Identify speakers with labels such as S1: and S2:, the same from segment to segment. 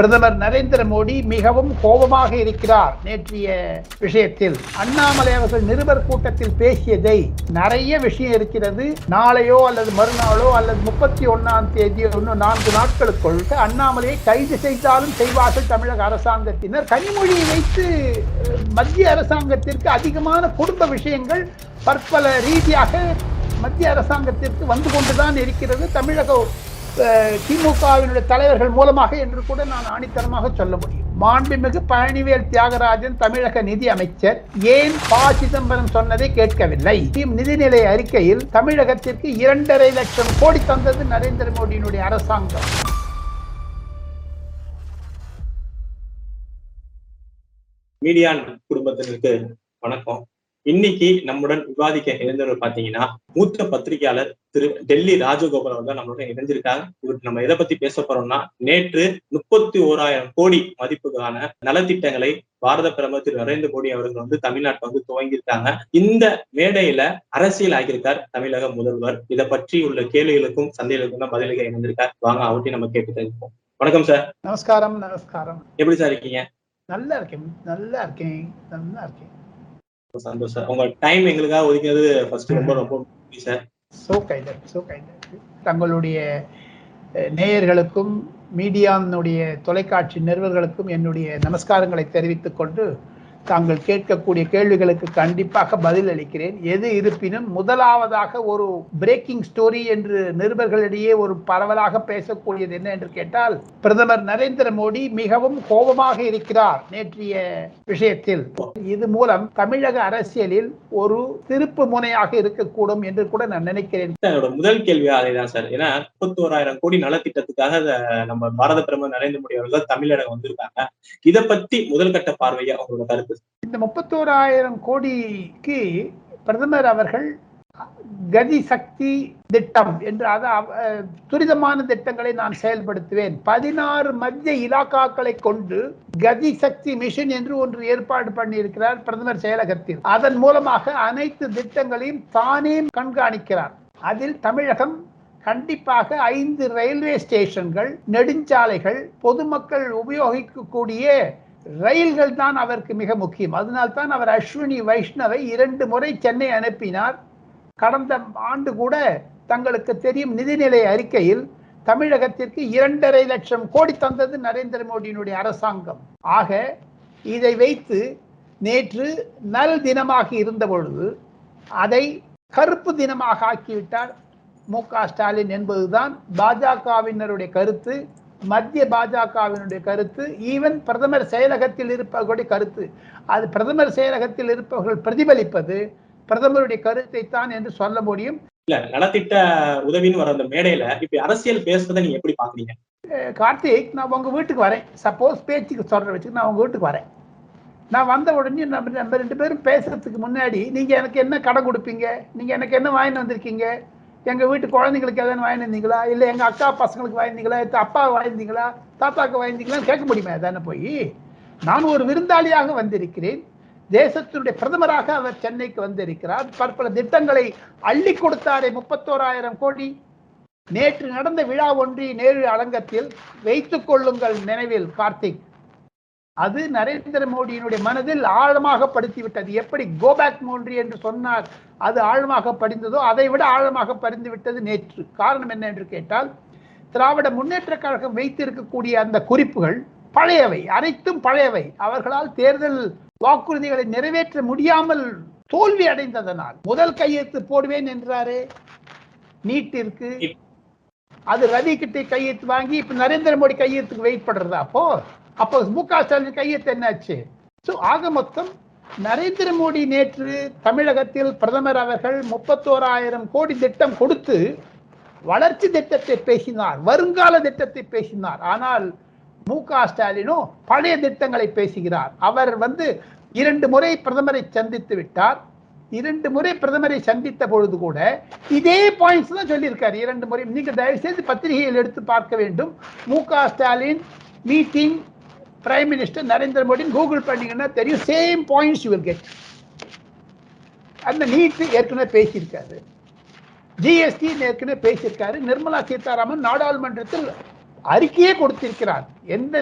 S1: பிரதமர் நரேந்திர மோடி மிகவும் கோபமாக இருக்கிறார். நேற்றைய விஷயத்தில் அண்ணாமலை அவர்கள் நிருபர் கூட்டத்தில் பேசியதை நிறைய விஷயம் இருக்கிறது. நாளையோ அல்லது மறுநாளோ அல்லது முப்பத்தி ஒன்னாம் தேதி இன்னும் நான்கு நாட்களுக்குள் அண்ணாமலையை கைது செய்தாலும் செய்வார்கள் தமிழக அரசாங்கத்தினர். கனிமொழியை வைத்து மத்திய அரசாங்கத்திற்கு அதிகமான குடும்ப விஷயங்கள் பற்பல ரீதியாக மத்திய அரசாங்கத்திற்கு வந்து கொண்டுதான் இருக்கிறது. தமிழக திமுகவினுடைய தலைவர்கள் மூலமாக என்று கூட நான் ஆணித்தனமாக சொல்ல முடியும். மாண்புமிகு பழனிவேல் தியாகராஜன் தமிழக நிதி அமைச்சர் ஏன் ப சிதம்பரம் சொன்னதை கேட்கவில்லை? நிதிநிலை அறிக்கையில் தமிழகத்திற்கு இரண்டரை லட்சம் கோடி தந்தது நரேந்திர மோடியினுடைய அரசாங்கம்.
S2: மீடியான் குடும்பத்தினருக்கு வணக்கம். இன்னைக்கு நம்முடன் விவாதிக்க இணைந்தவர் பாத்தீங்கன்னா மூத்த பத்திரிகையாளர் திரு டெல்லி ராஜகோபால் அவர்கள் நம்மளுடன் இணைஞ்சிருக்காங்க. இவர் நம்ம எதை பத்தி பேச போறோம்னா நேற்று முப்பத்தி ஓராயிரம் கோடி மதிப்புக்கான நலத்திட்டங்களை பாரத பிரதமர் திரு நரேந்திர மோடி அவர்கள் வந்து தமிழ்நாட்டை வந்து துவங்கியிருக்காங்க. இந்த மேடையில அரசியல் ஆகியிருக்கார் தமிழக முதல்வர். இதை பற்றி உள்ள கேள்விகளுக்கும் சந்தேகங்களுக்கும் தான் பதிலளிக்க இணைந்திருக்கார். வாங்க அவர்கிட்ட நம்ம கேட்டு தெரிஞ்சுப்போம். வணக்கம் சார்.
S1: நமஸ்காரம் நமஸ்காரம்.
S2: எப்படி சார் இருக்கீங்க?
S1: நல்லா இருக்கேன் நல்லா இருக்கேன் நல்லா இருக்கேன்.
S2: சந்தோஷம் உங்க டைம் எங்களுக்காக ஒதுக்கினது ஃபர்ஸ்ட் ரொம்ப ரொம்ப நன்றி sir.
S1: So kinder so kinder தங்களுடைய நேயர்களுக்கும் மீடியாவினுடைய தொலைக்காட்சி நிறுவனர்களுக்கும் என்னுடைய நமஸ்காரங்களை தெரிவித்துக் கொண்டு தாங்கள் கேட்கக்கூடிய கேள்விகளுக்கு கண்டிப்பாக பதில் அளிக்கிறேன் எது இருப்பினும் முதலாவதாக ஒரு பிரேக்கிங் ஸ்டோரி என்று நிருபர்களிடையே ஒரு பரவலாக பேசக்கூடியது என்ன என்று கேட்டால் பிரதமர் நரேந்திர மோடி மிகவும் கோபமாக இருக்கிறார் நேற்றைய விஷயத்தில். இது மூலம் தமிழக அரசியலில் ஒரு திருப்பு முனையாக இருக்கக்கூடும் என்று கூட நான் நினைக்கிறேன்.
S2: என்னோட முதல் கேள்வி அதேதான் சார். ஏன்னா முப்பத்தி ஓராயிரம் கோடி நலத்திட்டத்துக்காக நம்ம பாரத பிரதமர் நரேந்திர மோடி அவர்கள் தமிழகம் வந்திருக்காங்க. இத பத்தி முதல் கட்ட பார்வையா அவங்களோட கருத்து
S1: இந்த முப்பத்தோராயிரம் கோடிக்கு பிரதமர் அவர்கள் கதி சக்தி திட்டம் என்று அது துரிதமான திட்டங்களை நான் செயல்படுத்துவேன். பதினாறு மத்திய இலாக்காக்களை கொண்டு கதி சக்தி மிஷன் என்று ஒன்று ஏற்பாடு பண்ணியிருக்கிறார் பிரதமர் செயலகத்தில். அதன் மூலமாக அனைத்து திட்டங்களையும் தானே கண்காணிக்கிறார். அதில் தமிழகம் கண்டிப்பாக ஐந்து ரயில்வே ஸ்டேஷன்கள் நெடுஞ்சாலைகள் பொதுமக்கள் உபயோகிக்கக்கூடிய ரயில்கள் தான் அவருக்கு மிக முக்கியம். அதனால்தான் அவர் அஸ்வினி வைஷ்ணவை இரண்டு முறை சென்னை அனுப்பினார். கடந்த ஆண்டு கூட தங்களுக்கு தெரியும் நிதிநிலை அறிக்கையில் தமிழகத்திற்கு இரண்டரை லட்சம் கோடி தந்தது நரேந்திர மோடியினுடைய அரசாங்கம். ஆக இதை வைத்து நேற்று நல் தினமாக இருந்த பொழுது அதை கருப்பு தினமாக ஆக்கிவிட்டார் மு க ஸ்டாலின் என்பதுதான் பாஜகவினருடைய கருத்து. மத்திய பாஜகவினுடைய கருத்து ஈவன் பிரதமர் செயலகத்தில் இருப்பவர்களுடைய கருத்து. அது பிரதமர் செயலகத்தில் இருப்பவர்கள் பிரதிபலிப்பது பிரதமருடைய கருத்தை தான் என்று சொல்ல முடியும்.
S2: இல்ல நலத்திட்ட உதவின்னு வர அந்த மேடையில இப்ப அரசியல் பேசுறதை நீங்க எப்படி பாக்குறீங்க
S1: கார்த்திக் நான் உங்க வீட்டுக்கு வரேன். சப்போஸ் பேச்சுக்கு சொல்ற வச்சுக்கு நான் உங்க வீட்டுக்கு வரேன். நான் வந்த உடனே நம்ம நம்ம ரெண்டு பேரும் பேசுறதுக்கு முன்னாடி நீங்க எனக்கு என்ன கடன் கொடுப்பீங்க? நீங்க எனக்கு என்ன வாங்கிட்டு வந்திருக்கீங்க? எங்கள் வீட்டு குழந்தைங்களுக்கு எதாவது வாங்கினீங்களா இல்லை எங்கள் அக்கா பசங்களுக்கு வாங்கினீங்களா அப்பா வாங்கிருந்தீங்களா தாத்தாக்கு வாங்கினீங்களான்னு கேட்க முடியுமா? தானே போய்? நான் ஒரு விருந்தாளியாக வந்திருக்கிறேன். தேசத்தினுடைய பிரதமராக அவர் சென்னைக்கு வந்திருக்கிறார். பற்பல திட்டங்களை அள்ளி கொடுத்தாரே முப்பத்தோராயிரம் கோடி. நேற்று நடந்த விழா ஒன்றி நேரு அரங்கத்தில் வைத்துக் கொள்ளுங்கள் நினைவில் கார்த்திக். அது நரேந்திர மோடியினுடைய மனதில் ஆழமாக படுத்திவிட்டது. எப்படி கோபேக் மோன்றி என்று சொன்னார் அது ஆழமாக படிந்ததோ அதை விட ஆழமாக படிந்து விட்டது நேற்று. காரணம் என்ன என்று கேட்டால் திராவிட முன்னேற்ற கழகம் வைத்திருக்கக்கூடிய அந்த குறிப்புகள் பழையவை அனைத்தும் பழையவை. அவர்களால் தேர்தல் வாக்குறுதிகளை நிறைவேற்ற முடியாமல் தோல்வி அடைந்ததனால். முதல் கையெழுத்து போடுவேன் என்றாரே. நீட்டிற்கு. அது ரவி கிட்ட கையெழுத்து வாங்கி இப்ப நரேந்திர மோடி கையெழுத்துக்கு வெயிட் பண்றதா அப்போ? அப்போ மு க ஸ்டாலின் கையெழுத்து என்னாச்சு? ஸோ ஆக மொத்தம் நரேந்திர மோடி நேற்று தமிழகத்தில் பிரதமர் அவர்கள் முப்பத்தோராயிரம் கோடி திட்டம் கொடுத்து வளர்ச்சி திட்டத்தை பேசினார் வருங்கால திட்டத்தை பேசினார். ஆனால் மு க ஸ்டாலினோ பழைய திட்டங்களை பேசுகிறார். அவர் வந்து இரண்டு முறை பிரதமரை சந்தித்து விட்டார். இரண்டு முறை பிரதமரை சந்தித்த பொழுது கூட இதே பாயிண்ட்ஸ் தான் சொல்லியிருக்காரு. இரண்டு முறை நீங்கள் தயவு செய்து பத்திரிகையில் எடுத்து பார்க்க வேண்டும். Mu Ka Stalin meeting prime minister Narendra Modi Google பண்ணீங்கன்னா தெரியும். Same points you will get அந்த நீட்டு ஏற்கனவே பேசியிருக்காரு. ஜிஎஸ்டி ஏற்கனவே பேசியிருக்காரு. நிர்மலா சீதாராமன் நாடாளுமன்றத்தில் அறிக்கையே கொடுத்திருக்கிறார். எந்த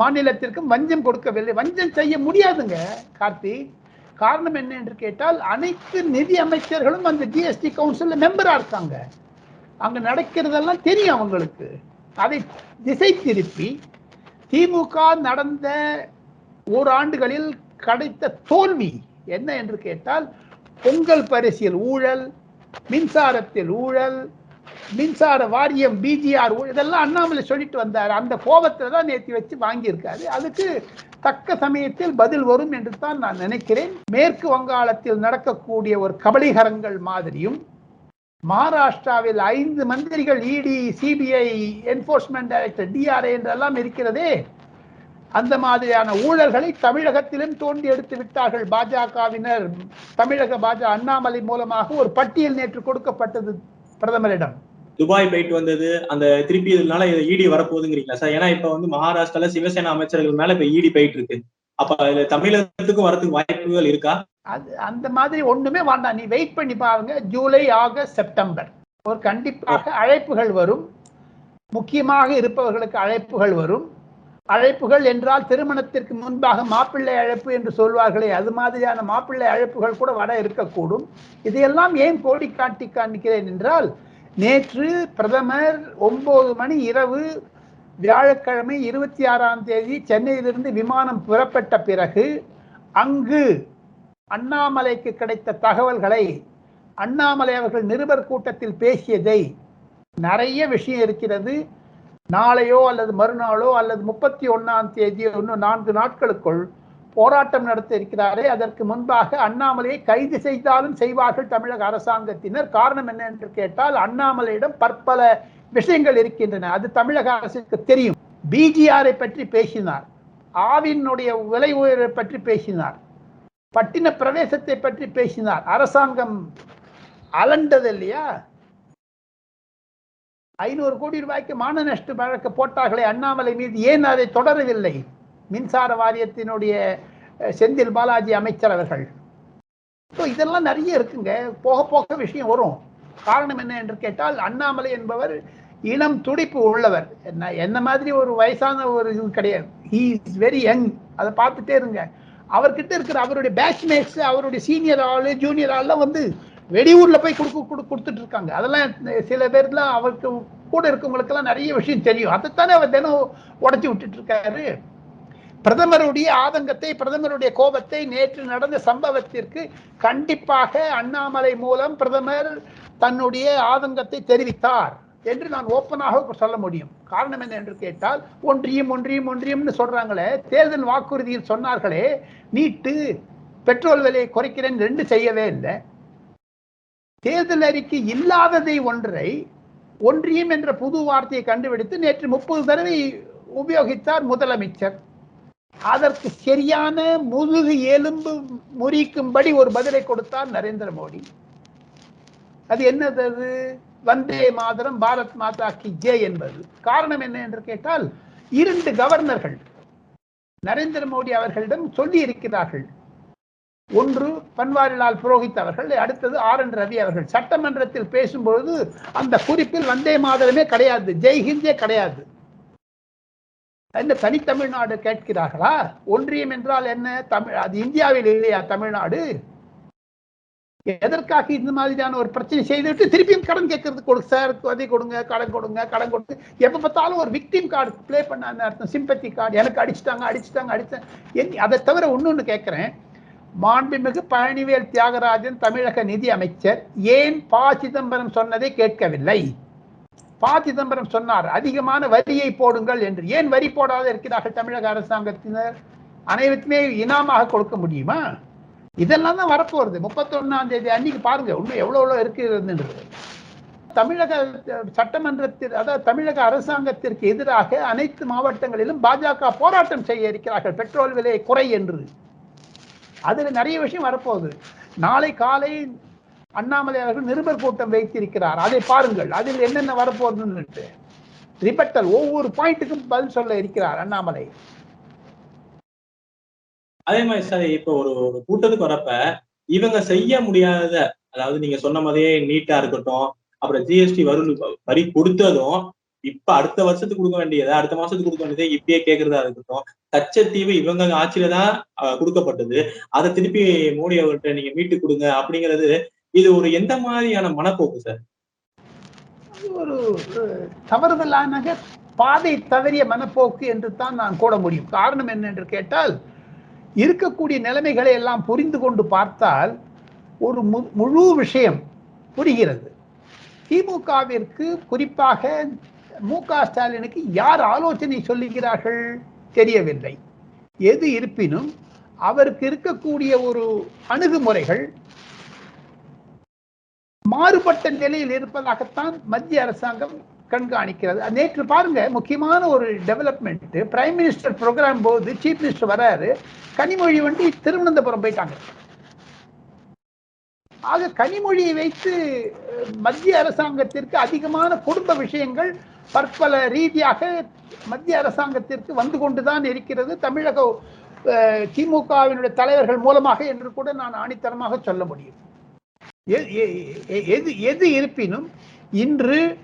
S1: மாநிலத்திற்கும் வஞ்சம் கொடுக்கவில்லை. வஞ்சம் செய்ய முடியாதுங்க கார்த்தி. காரணம் என்ன என்று கேட்டால் அனைத்து நிதி அமைச்சர்களும் அந்த ஜிஎஸ்டி கவுன்சிலில் மெம்பராக இருக்காங்க. அங்க நடக்கிறதெல்லாம் தெரியும் அவங்களுக்கு. அதை திசை திருப்பி திமுக நடந்த ஓராண்டுகளில் கிடைத்த தோல்வி என்ன என்று கேட்டால் பொங்கல் பரிசில் ஊழல் மின்சாரத்தில் ஊழல் மின்சார வாரியம் பிஜிஆர் இதெல்லாம் அண்ணாமலை சொல்லிட்டு வந்தார். அந்த கோபத்தில் தான் நேற்று வச்சு வாங்கியிருக்காரு. அதுக்கு தக்க சமயத்தில் பதில் வரும் என்று தான் நான் நினைக்கிறேன். மேற்கு வங்காளத்தில் நடக்கக்கூடிய ஒரு கபலிகரங்கள் மாதிரியும் மகாராஷ்டிராவில் ஐந்து மந்திரிகள் இடி சிபிஐ என்போர்ஸ்மெண்ட் டைரக்டர் டிஆர்ஏ என்றெல்லாம் இருக்கிறதே. அந்த மாதிரியான ஊழல்களை தமிழகத்திலும் தோண்டி எடுத்து விட்டார்கள் பாஜகவினர். தமிழக பாஜக அண்ணாமலை மூலமாக ஒரு பட்டியல் நேற்று கொடுக்கப்பட்டது பிரதமரிடம்.
S2: துபாய் போயிட்டு வந்தது அந்த திருப்பி இதனால இடி வரப்போகுதுங்கிறீங்களா சார்? ஏன்னா இப்ப வந்து மகாராஷ்டிரால சிவசேனா அமைச்சர்கள் மேல இப்ப இடி போயிட்டு இருக்கு. அப்ப இதுல தமிழகத்துக்கும் வரதுக்கு வாய்ப்புகள் இருக்கா?
S1: அது அந்த மாதிரி ஒண்ணுமே வேண்டாம். நீ வெயிட் பண்ணி பாருங்க. July August September. ஒரு கண்டிப்பாக அழைப்புகள் வரும். முக்கியமாக இருப்பவர்களுக்கு அழைப்புகள் வரும். அழைப்புகள் என்றால் திருமணத்திற்கு முன்பாக மாப்பிள்ளை அழைப்பு என்று சொல்வார்களே அது மாதிரியான மாப்பிள்ளை அழைப்புகள் கூட வர இருக்கக்கூடும். இதையெல்லாம் ஏன் கோடி காட்டி காண்கிறேன் என்றால் நேற்று பிரதமர் ஒன்பது மணி இரவு வியாழக்கிழமை இருபத்தி ஆறாம் தேதி சென்னையிலிருந்து விமானம் புறப்பட்ட பிறகு அங்கு அண்ணாமலைக்கு கிடைத்த தகவல்களை அண்ணாமலை அவர்கள் நிருபர் கூட்டத்தில் பேசியதை நிறைய விஷயம் இருக்கிறது. நாளையோ அல்லது மறுநாளோ அல்லது முப்பத்தி ஒன்றாம் தேதியோ இன்னும் நான்கு நாட்களுக்குள் போராட்டம் நடத்த இருக்கிறாரே. அதற்கு முன்பாக அண்ணாமலையை கைது செய்தாலும் செய்வார்கள் தமிழக அரசாங்கத்தினர். காரணம் என்ன என்று கேட்டால் அண்ணாமலையிடம் பற்பல விஷயங்கள் இருக்கின்றன. அது தமிழக அரசுக்கு தெரியும். பிஜிஆரை பற்றி பேசினார். ஆவினுடைய விலை உயர்வை பற்றி பேசினார். பட்டின பிரவேசத்தை பற்றி பேசினார். அரசாங்கம் அலண்டது இல்லையா? ஐநூறு கோடி ரூபாய்க்கு மான நஷ்ட வழக்கு போட்டார்களே அண்ணாமலை மீது ஏன் அதை தொடரவில்லை? மின்சார வாரியத்தினுடைய செந்தில் பாலாஜி அமைச்சர் அவர்கள். இதெல்லாம் நிறைய இருக்குங்க. போக போக விஷயம் வரும். காரணம் என்ன என்று கேட்டால் அண்ணாமலை என்பவர் இளம் துடிப்பு உள்ளவர். என்ன என்ன மாதிரி ஒரு வயசான ஒரு இது கிடையாது. ஹீ இஸ் வெரி யங் அதை பார்த்துட்டே இருங்க. அவர்கிட்ட இருக்கிற அவருடைய பேட்ச்மேட்ஸ் அவருடைய சீனியர் ஆள் ஜூனியர் ஆள்லாம் வந்து வெளியூர்ல போய் கொடுக்க கொடு கொடுத்துட்டு இருக்காங்க. அதெல்லாம் சில பேர்லாம் அவருக்கு கூட இருக்கவங்களுக்கெல்லாம் நிறைய விஷயம் தெரியும். அதைத்தானே அவர் தினம் உடச்சி விட்டுட்டு இருக்காரு. பிரதமருடைய ஆதங்கத்தை பிரதமருடைய கோபத்தை நேற்று நடந்த சம்பவத்திற்கு கண்டிப்பாக அண்ணாமலை மூலம் பிரதமர் தன்னுடைய ஆதங்கத்தை தெரிவித்தார். என்று நான் ஓப்பனாக சொல்ல முடியும். காரணம் என்ன என்று கேட்டால் ஒன்றியம் ஒன்றியம் ஒன்றியம்னு சொல்றாங்களே தேர்தல் வாக்குறுதியில் சொன்னார்களே நீட்டு பெட்ரோல் விலையை குறைக்கிறேன் ரெண்டு செய்யவே இல்லை. தேர்தல் அறிக்கை இல்லாததை ஒன்றை ஒன்றியம் என்ற புது வார்த்தையை கண்டுபிடித்து நேற்று முப்பது தடவை உபயோகித்தார் முதலமைச்சர். அதற்கு சரியான முதுகு எலும்பு முறிக்கும்படி ஒரு பதிலை கொடுத்தார் நரேந்திர மோடி. அது என்னது அது? வந்தே மாதரம் பாரத் மாதா கி ஜெய் என்பது. காரணம் என்ன என்று கேட்டால் இரண்டு கவர்னர்கள் நரேந்திர மோடி அவர்களிடம் சொல்லி இருக்கிறார்கள் ஒன்று பன்வாரிலால் புரோஹித் அவர்கள் அடுத்தது ஆர் என் ரவி அவர்கள். சட்டமன்றத்தில் பேசும்பொழுது அந்த குறிப்பில் வந்தே மாதரமே கிடையாது ஜெய்ஹிந்தே கிடையாது. என்ன தனித்தமிழ்நாடு கேட்கிறார்களா? ஒன்றியம் என்றால் என்ன? தமிழ் அது இந்தியாவில் இல்லையா தமிழ்நாடு? எதற்காக இந்த மாதிரியான ஒரு பிரச்சனை செய்துவிட்டு திருப்பியும் கடன் கேட்கறது கொடுங்க சார் அதை கொடுங்க கடன் கொடுங்க கடன் கொடுங்க எப்போ பார்த்தாலும் ஒரு விக்டிம் கார்டு ப்ளே பண்ண அர்த்தம்? சிம்பத்தி கார்டு எனக்கு அடிச்சிட்டாங்க அடிச்சிட்டாங்க அடிச்சேன் அதை தவிர ஒன்று கேட்கிறேன். மாண்புமிகு பழனிவேல் தியாகராஜன் தமிழக நிதி அமைச்சர் ஏன் ப சிதம்பரம் சொன்னதை கேட்கவில்லை? ப சிதம்பரம் சொன்னார் அதிகமான வரியை போடுங்கள் என்று. ஏன் வரி போடாத இருக்கிறார்கள் தமிழக அரசாங்கத்தினர்? அனைவருக்குமே இனாமாக கொடுக்க முடியுமா? இதெல்லாம் தான் வரப்போகிறது முப்பத்தொன்னாம் தேதி அன்னைக்கு பாருங்க இன்னும் எவ்வளவு எவ்வளோ இருக்கிறதுன்றது. தமிழக சட்டமன்றத்தில் அதாவது தமிழக அரசாங்கத்திற்கு எதிராக அனைத்து மாவட்டங்களிலும் பாஜக போராட்டம் செய்ய இருக்கிறார்கள். பெட்ரோல் விலை குறை என்று. அதுல நிறைய விஷயம் வரப்போகுது. நாளை காலை அண்ணாமலை அவர்கள் நிருபர் கூட்டம் வைத்திருக்கிறார். அதை பாருங்கள். அதில் என்னென்ன வரப்போகுதுன்னு ரிபட்டல் ஒவ்வொரு பாயிண்ட்டுக்கும் பதில் சொல்ல இருக்கிறார் அண்ணாமலை.
S2: அதே மாதிரி சார் இப்ப ஒரு ஒரு கூட்டத்துக்கு வரப்ப இவங்க செய்ய முடியாத அதாவது நீங்க சொன்ன மாதிரியே நீட்டா இருக்கட்டும் அப்புறம் ஜிஎஸ்டி வரும் வரி கொடுத்ததும் இப்ப அடுத்த வருஷத்துக்கு கொடுக்க வேண்டியதை அடுத்த மாசத்துக்கு கொடுக்க வேண்டியதை இப்பயே கேக்குறதா இருக்கட்டும் கச்சத்தீவு இவங்க ஆட்சியில தான் கொடுக்கப்பட்டது. அதை திருப்பி மோடி அவர்கிட்ட நீங்க மீட்டு கொடுங்க அப்படிங்கிறது இது ஒரு எந்த மாதிரியான மனப்போக்கு சார்
S1: ஒரு தவறுதலான பாதை தவறிய மனப்போக்கு என்று தான் நான் கூட முடியும். காரணம் என்ன என்று கேட்டால் இருக்கக்கூடிய நிலைமைகளை எல்லாம் புரிந்து கொண்டு பார்த்தால் ஒரு மு- முழு விஷயம் புரிகிறது. திமுகவிற்கு குறிப்பாக மு க ஸ்டாலினுக்கு யார் ஆலோசனை சொல்லுகிறார்கள் தெரியவில்லை. எது இருப்பினும் அவருக்கு இருக்கக்கூடிய ஒரு அணுகுமுறைகள் மாறுபட்ட நிலையில் இருப்பதாகத்தான் மத்திய அரசாங்கம் கண்காணிக்கிறது. நேற்று பாருங்க முக்கியமான ஒரு டெவலப்மெண்ட் பிரைம் மினிஸ்டர் ப்ரோக்ராம் போது சீஃப் மினிஸ்டர் வராரு கனிமொழி வண்டி திருவனந்தபுரம் போயிட்டாங்க. ஆக கனிமொழியை வைத்து மத்திய அரசாங்கத்திற்கு அதிகமான குடும்ப விஷயங்கள் பற்பல ரீதியாக மத்திய அரசாங்கத்திற்கு வந்து கொண்டுதான் இருக்கிறது. தமிழக அஹ், திமுகவினுடைய தலைவர்கள் மூலமாக என்று கூட நான் ஆணித்தரமாக சொல்ல முடியும். எ- எ- எ- எது எது இருப்பினும் இன்று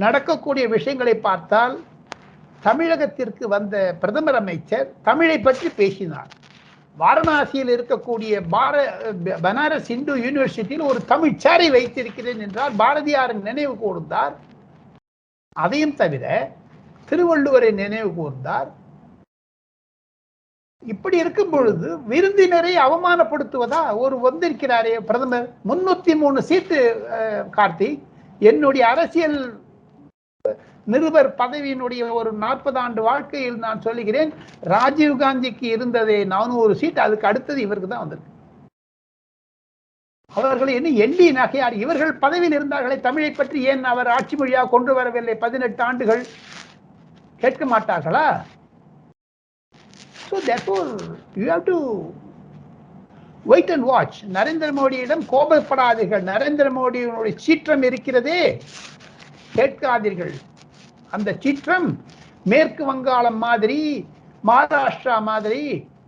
S1: நடக்கக்கூடிய விஷயங்களை பார்த்தால் தமிழகத்திற்கு வந்த பிரதமர் அமைச்சர் தமிழை பற்றி பேசினார். வாரணாசியில் இருக்கக்கூடிய பார பனாரஸ் இந்து யூனிவர்சிட்டியில் ஒரு தமிழ் சேரை வைத்திருக்கிறேன் என்றார். பாரதியாரின் நினைவு கூர்ந்தார். அதையும் தவிர திருவள்ளுவரை நினைவு கூர்ந்தார். இப்படி இருக்கும் பொழுது விருந்தினரை அவமானப்படுத்துவதா ஒரு வந்திருக்கிறாரே பிரதமர். முன்னூத்தி மூணு சீட்டு அஹ், கார்த்திக் என்னுடைய அரசியல் நிருபர் பதவியினுடைய ஒரு நாற்பது ஆண்டு வாழ்க்கையில் நான் சொல்லுகிறேன் ராஜீவ்காந்திக்கு இருந்ததே நானூறு சீட் அதுக்கு அடுத்தது இவருக்கு தான் வந்திருக்கு. அவர்கள் என்ன எண்ணி நகையார் இவர்கள் பதவியில் இருந்தார்களே தமிழை பற்றி ஏன் அவர் ஆட்சி மொழியாக கொண்டு வரவில்லை? பதினெட்டு ஆண்டுகள் கேட்க மாட்டார்களா? So therefore you have to wait and watch. Narendra மோடியிடம் கோபப்படாதீர்கள். நரேந்திர மோடியினுடைய சீற்றம் இருக்கிறதே. கேட்காதீர்கள். அந்த சீற்றம் மேற்கு வங்காளம் மாதிரி மகாராஷ்டிரா மாதிரி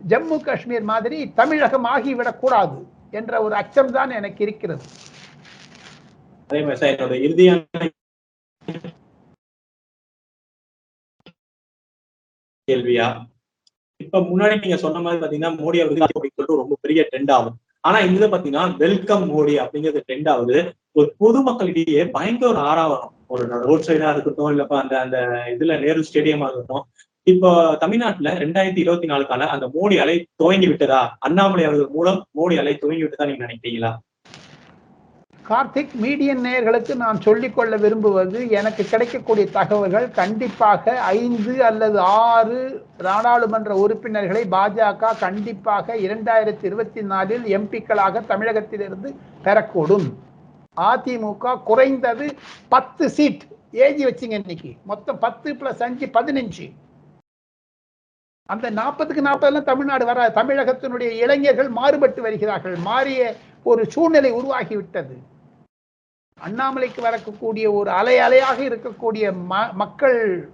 S1: ஜம்மு காஷ்மீர் மாதிரி தமிழகம் ஆகிவிடக் கூடாது என்ற ஒரு அச்சம் தான் எனக்கு இருக்கிறது.
S2: அதே மாதிரி சார் என்னோட இறுதியான கேள்வியா? இப்ப முன்னாடி நீங்க சொன்ன மாதிரி பாத்தீங்கன்னா மோடி அவர்கள் அப்படின்னு சொல்லிட்டு ரொம்ப பெரிய ட்ரெண்ட் ஆகும். ஆனா இதுல பாத்தீங்கன்னா வெல்கம் மோடி அப்படிங்கிறது ட்ரெண்ட் ஆகுது. ஒரு பொதுமக்களிடையே பயங்கர ஒரு ஆறாவரம் ஒரு ரோட் சைடா இருக்கட்டும் இல்லப்ப அந்த அந்த இதுல நேரு ஸ்டேடியமா இருக்கட்டும். இப்போ தமிழ்நாட்டுல ரெண்டாயிரத்தி இருபத்தி நாலுக்கான அந்த மோடி அலை துவங்கி விட்டதா? அண்ணாமலை அவர்கள் மூலம் மோடி அலை துவங்கி விட்டதா நீங்க நினைக்கிறீங்களா?
S1: கார்த்திக் மீடியன் நேயர்களுக்கு நான் சொல்லிக்கொள்ள விரும்புவது எனக்கு கிடைக்கக்கூடிய தகவல்கள் கண்டிப்பாக ஐந்து அல்லது ஆறு நாடாளுமன்ற உறுப்பினர்களை பாஜக கண்டிப்பாக இரண்டாயிரத்தி இருபத்தி நாலில் எம்பிக்களாக தமிழகத்திலிருந்து பெறக்கூடும். அதிமுக குறைந்தது பத்து சீட் ஏஜி வச்சுங்க இன்னைக்கு. மொத்தம் பத்து பிளஸ் அஞ்சு பதினஞ்சு. அந்த நாற்பதுக்கு நாற்பதுலாம் தமிழ்நாடு வர தமிழகத்தினுடைய இளைஞர்கள் மாறுபட்டு வருகிறார்கள். மாறிய ஒரு சூழ்நிலை உருவாகிவிட்டது. அண்ணாமலைக்கு வரக்கூடிய ஒரு அலை அலையாக இருக்கக்கூடிய ம- மக்கள்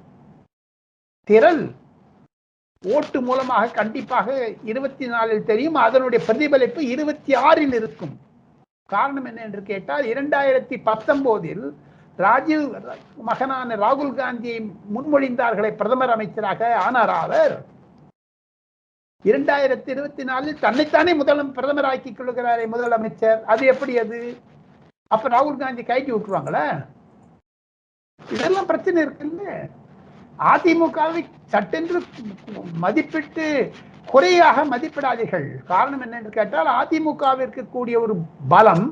S1: திரள் ஓட்டு மூலமாக கண்டிப்பாக இருபத்தி நாலில் தெரியும். அதனுடைய பிரதிபலிப்பு இருபத்தி ஆறில் இருக்கும். காரணம் என்ன என்று கேட்டால் இரண்டாயிரத்தி பத்தொன்பதில் ராஜீவ் மகனான ராகுல் காந்தியை முன்மொழிந்தார்களே பிரதமர் அமைச்சராக ஆனார் அவர். இரண்டாயிரத்தி இருபத்தி நாலில் தன்னைத்தானே முதல் பிரதமர் ஆக்கிக் கொள்கிறாரே முதலமைச்சர் அது எப்படி அது? அப்ப ராகுல் காந்தி கைட்டி விட்டுருவாங்களா இதெல்லாம் பிரச்சனை இருக்குல்ல. அதிமுகவை சட்டென்று மதிப்பிட்டு குறையாக மதிப்பிடாதீர்கள். காரணம் என்னென்று கேட்டால் அதிமுகவிற்கு கூடிய ஒரு பலம்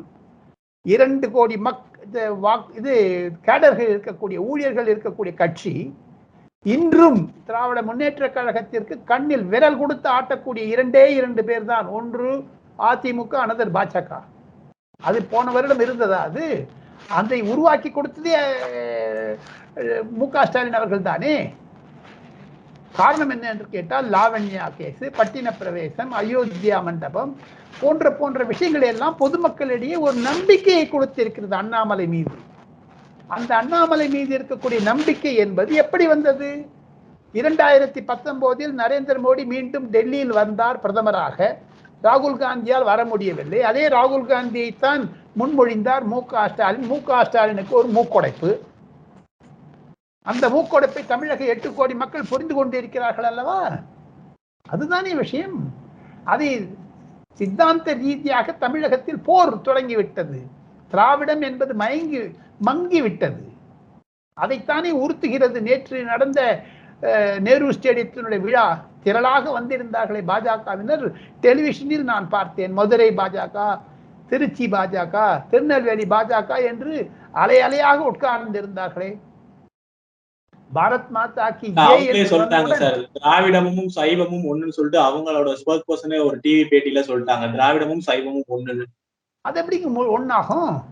S1: இரண்டு கோடி மக் இது இது கேடர்கள் இருக்கக்கூடிய ஊழியர்கள் இருக்கக்கூடிய கட்சி இன்றும் திராவிட முன்னேற்ற கழகத்திற்கு கண்ணில் விரல் கொடுத்து ஆட்டக்கூடிய இரண்டே இரண்டு பேர் தான் ஒன்று அதிமுக அனதர் பாஜக. அது போன வருடம் இருந்ததா அது? அதை உருவாக்கி கொடுத்ததே மு க ஸ்டாலின் அவர்கள் தானே? காரணம் என்ன என்று கேட்டால் லாவண்யா கேஸு பட்டின பிரவேசம் அயோத்தியா மண்டபம் போன்ற போன்ற விஷயங்களை எல்லாம் பொதுமக்களிடையே ஒரு நம்பிக்கையை கொடுத்திருக்கிறது அண்ணாமலை மீது. அந்த அண்ணாமலை மீது இருக்கக்கூடிய நம்பிக்கை என்பது எப்படி வந்தது? இரண்டாயிரத்தி பத்தொன்பதில் நரேந்திர மோடி மீண்டும் டெல்லியில் வந்தார் பிரதமராக. ராகுல் காந்தியால் வர முடியவில்லை. அதே ராகுல் காந்தியைத்தான் முன்மொழிந்தார் மு க ஸ்டாலின். மு க ஸ்டாலினுக்கு ஒரு மூக்கொடைப்பு. அந்த மூக்கொடைப்பை தமிழக எட்டு கோடி மக்கள் புரிந்து கொண்டிருக்கிறார்கள் அல்லவா? அதுதானே விஷயம். அதை சித்தாந்த ரீதியாக தமிழகத்தில் போர் தொடங்கிவிட்டது. திராவிடம் என்பது மயங்கி மங்கி விட்டது அதைத்தானே உறுத்துகிறது நேற்று நடந்த அஹ், நேரு ஸ்டேடியத்தினுடைய விழா. திரளாக வந்திருந்தார்களே பாஜகவினர். டெலிவிஷனில் நான் பார்த்தேன். மதுரை பாஜக திருச்சி பாஜக திருநெல்வேலி பாஜக என்று அலை அலையாக உட்கார்ந்திருந்தார்களே. பாரத் மாதா கி
S2: அவங்களே சொல்லிட்டாங்க சார். திராவிடமும் சைவமும் ஒண்ணுன்னு சொல்லிட்டு அவங்களோட ஸ்போர்ட் பர்சனே ஒரு டிவி பேட்டியில சொல்லிட்டாங்க. திராவிடமும் சைவமும் ஒண்ணுன்னு.
S1: அது எப்படிங்க மு- ஒண்ணாகும்?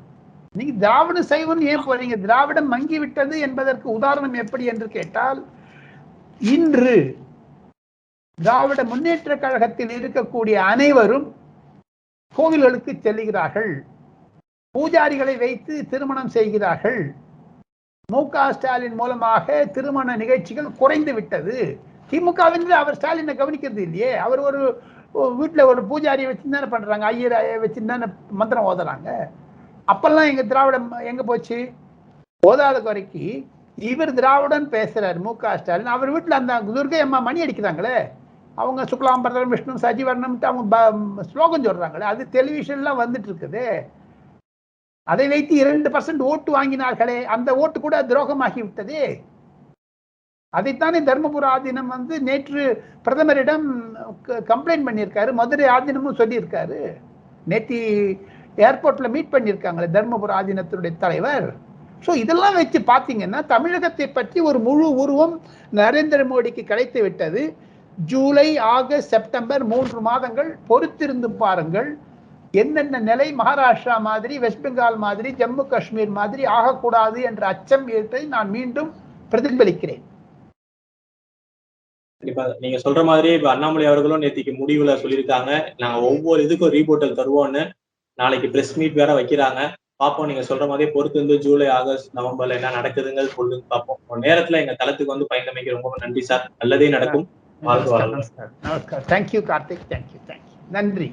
S1: நீங்க திராவிட சைவம் ஏன் போறீங்க? திராவிடம் மங்கி விட்டது என்பதற்கு உதாரணம் எப்படி என்று கேட்டால் இன்று திராவிட முன்னேற்ற கழகத்தில் இருக்கக்கூடிய அனைவரும் கோவில்களுக்கு செல்லுகிறார்கள். பூஜாரிகளை வைத்து திருமணம் செய்கிறார்கள். மு க ஸ்டாலின் மூலமாக திருமண நிகழ்ச்சிகள் குறைந்து விட்டது. திமுகவின் அவர் ஸ்டாலினை கவனிக்கிறது இல்லையே. அவர் ஒரு வீட்டில் ஒரு பூஜாரியை வச்சு தானே பண்றாங்க. ஐயர் வச்சு தானே மந்திரம் ஓதுறாங்க. அப்பெல்லாம் எங்க திராவிடம் எங்க போச்சு? ஓதாத குறைக்கு இவர் திராவிடன் பேசுறாரு மு க ஸ்டாலின். அவர் வீட்டில் அந்த துர்கை அம்மா மணி அடிக்கிறாங்களே. அவங்க சுக்லாம்பரதம் விஷ்ணு சஜிவர்ணம் அவங்க ஸ்லோகம் சொல்றாங்களே. அது டெலிவிஷன்லாம் வந்துட்டு இருக்குது. அதை வைத்து இரண்டு பர்சன்ட் ஓட்டு வாங்கினார்களே அந்த ஓட்டு கூட துரோகமாகிவிட்டது. அதைத்தானே தர்மபுர ஆதீனம் வந்து நேற்று பிரதமரிடம் கம்ப்ளைண்ட் பண்ணியிருக்காரு. மதுரை ஆதீனமும் சொல்லியிருக்காரு. நேத்தி ஏர்போர்ட்ல மீட் பண்ணியிருக்காங்களே தர்மபுர ஆதீனத்தினுடைய தலைவர். ஸோ இதெல்லாம் வச்சு பார்த்தீங்கன்னா தமிழகத்தை பற்றி ஒரு முழு உருவம் நரேந்திர மோடிக்கு கிடைத்து விட்டது. ஜூலை ஆகஸ்ட் செப்டம்பர் மூன்று மாதங்கள் பொறுத்திருந்து பாருங்கள். என்னென்ன நிலை மகாராஷ்டிரா மாதிரி வெஸ்ட் பெங்கால் மாதிரி ஜம்மு காஷ்மீர் மாதிரி ஆகக்கூடாது என்ற அச்சம் ஏற்பதை நான் மீண்டும் பிரதிபலிக்கிறேன்.
S2: கண்டிப்பா நீங்க சொல்ற மாதிரி இப்ப அண்ணாமலை அவர்களும் நேத்திக்கு முடிவுல சொல்லியிருக்காங்க. நாங்க ஒவ்வொரு இதுக்கும் ரீபோர்ட்டல் தருவோம்னு நாளைக்கு பிரஸ் மீட் வேற வைக்கிறாங்க. பார்ப்போம் நீங்க சொல்ற மாதிரி பொறுத்து இருந்து ஜூலை ஆகஸ்ட் நவம்பர்ல என்ன நடக்குதுங்கிறது சொல்லுங்க பார்ப்போம். நேரத்துல எங்க தளத்துக்கு வந்து பயந்தமைக்கு ரொம்ப நன்றி சார். நல்லதே நடக்கும். வாழ்க
S1: நமஸ்கார் thank you Karthik thank you thank you நன்றி.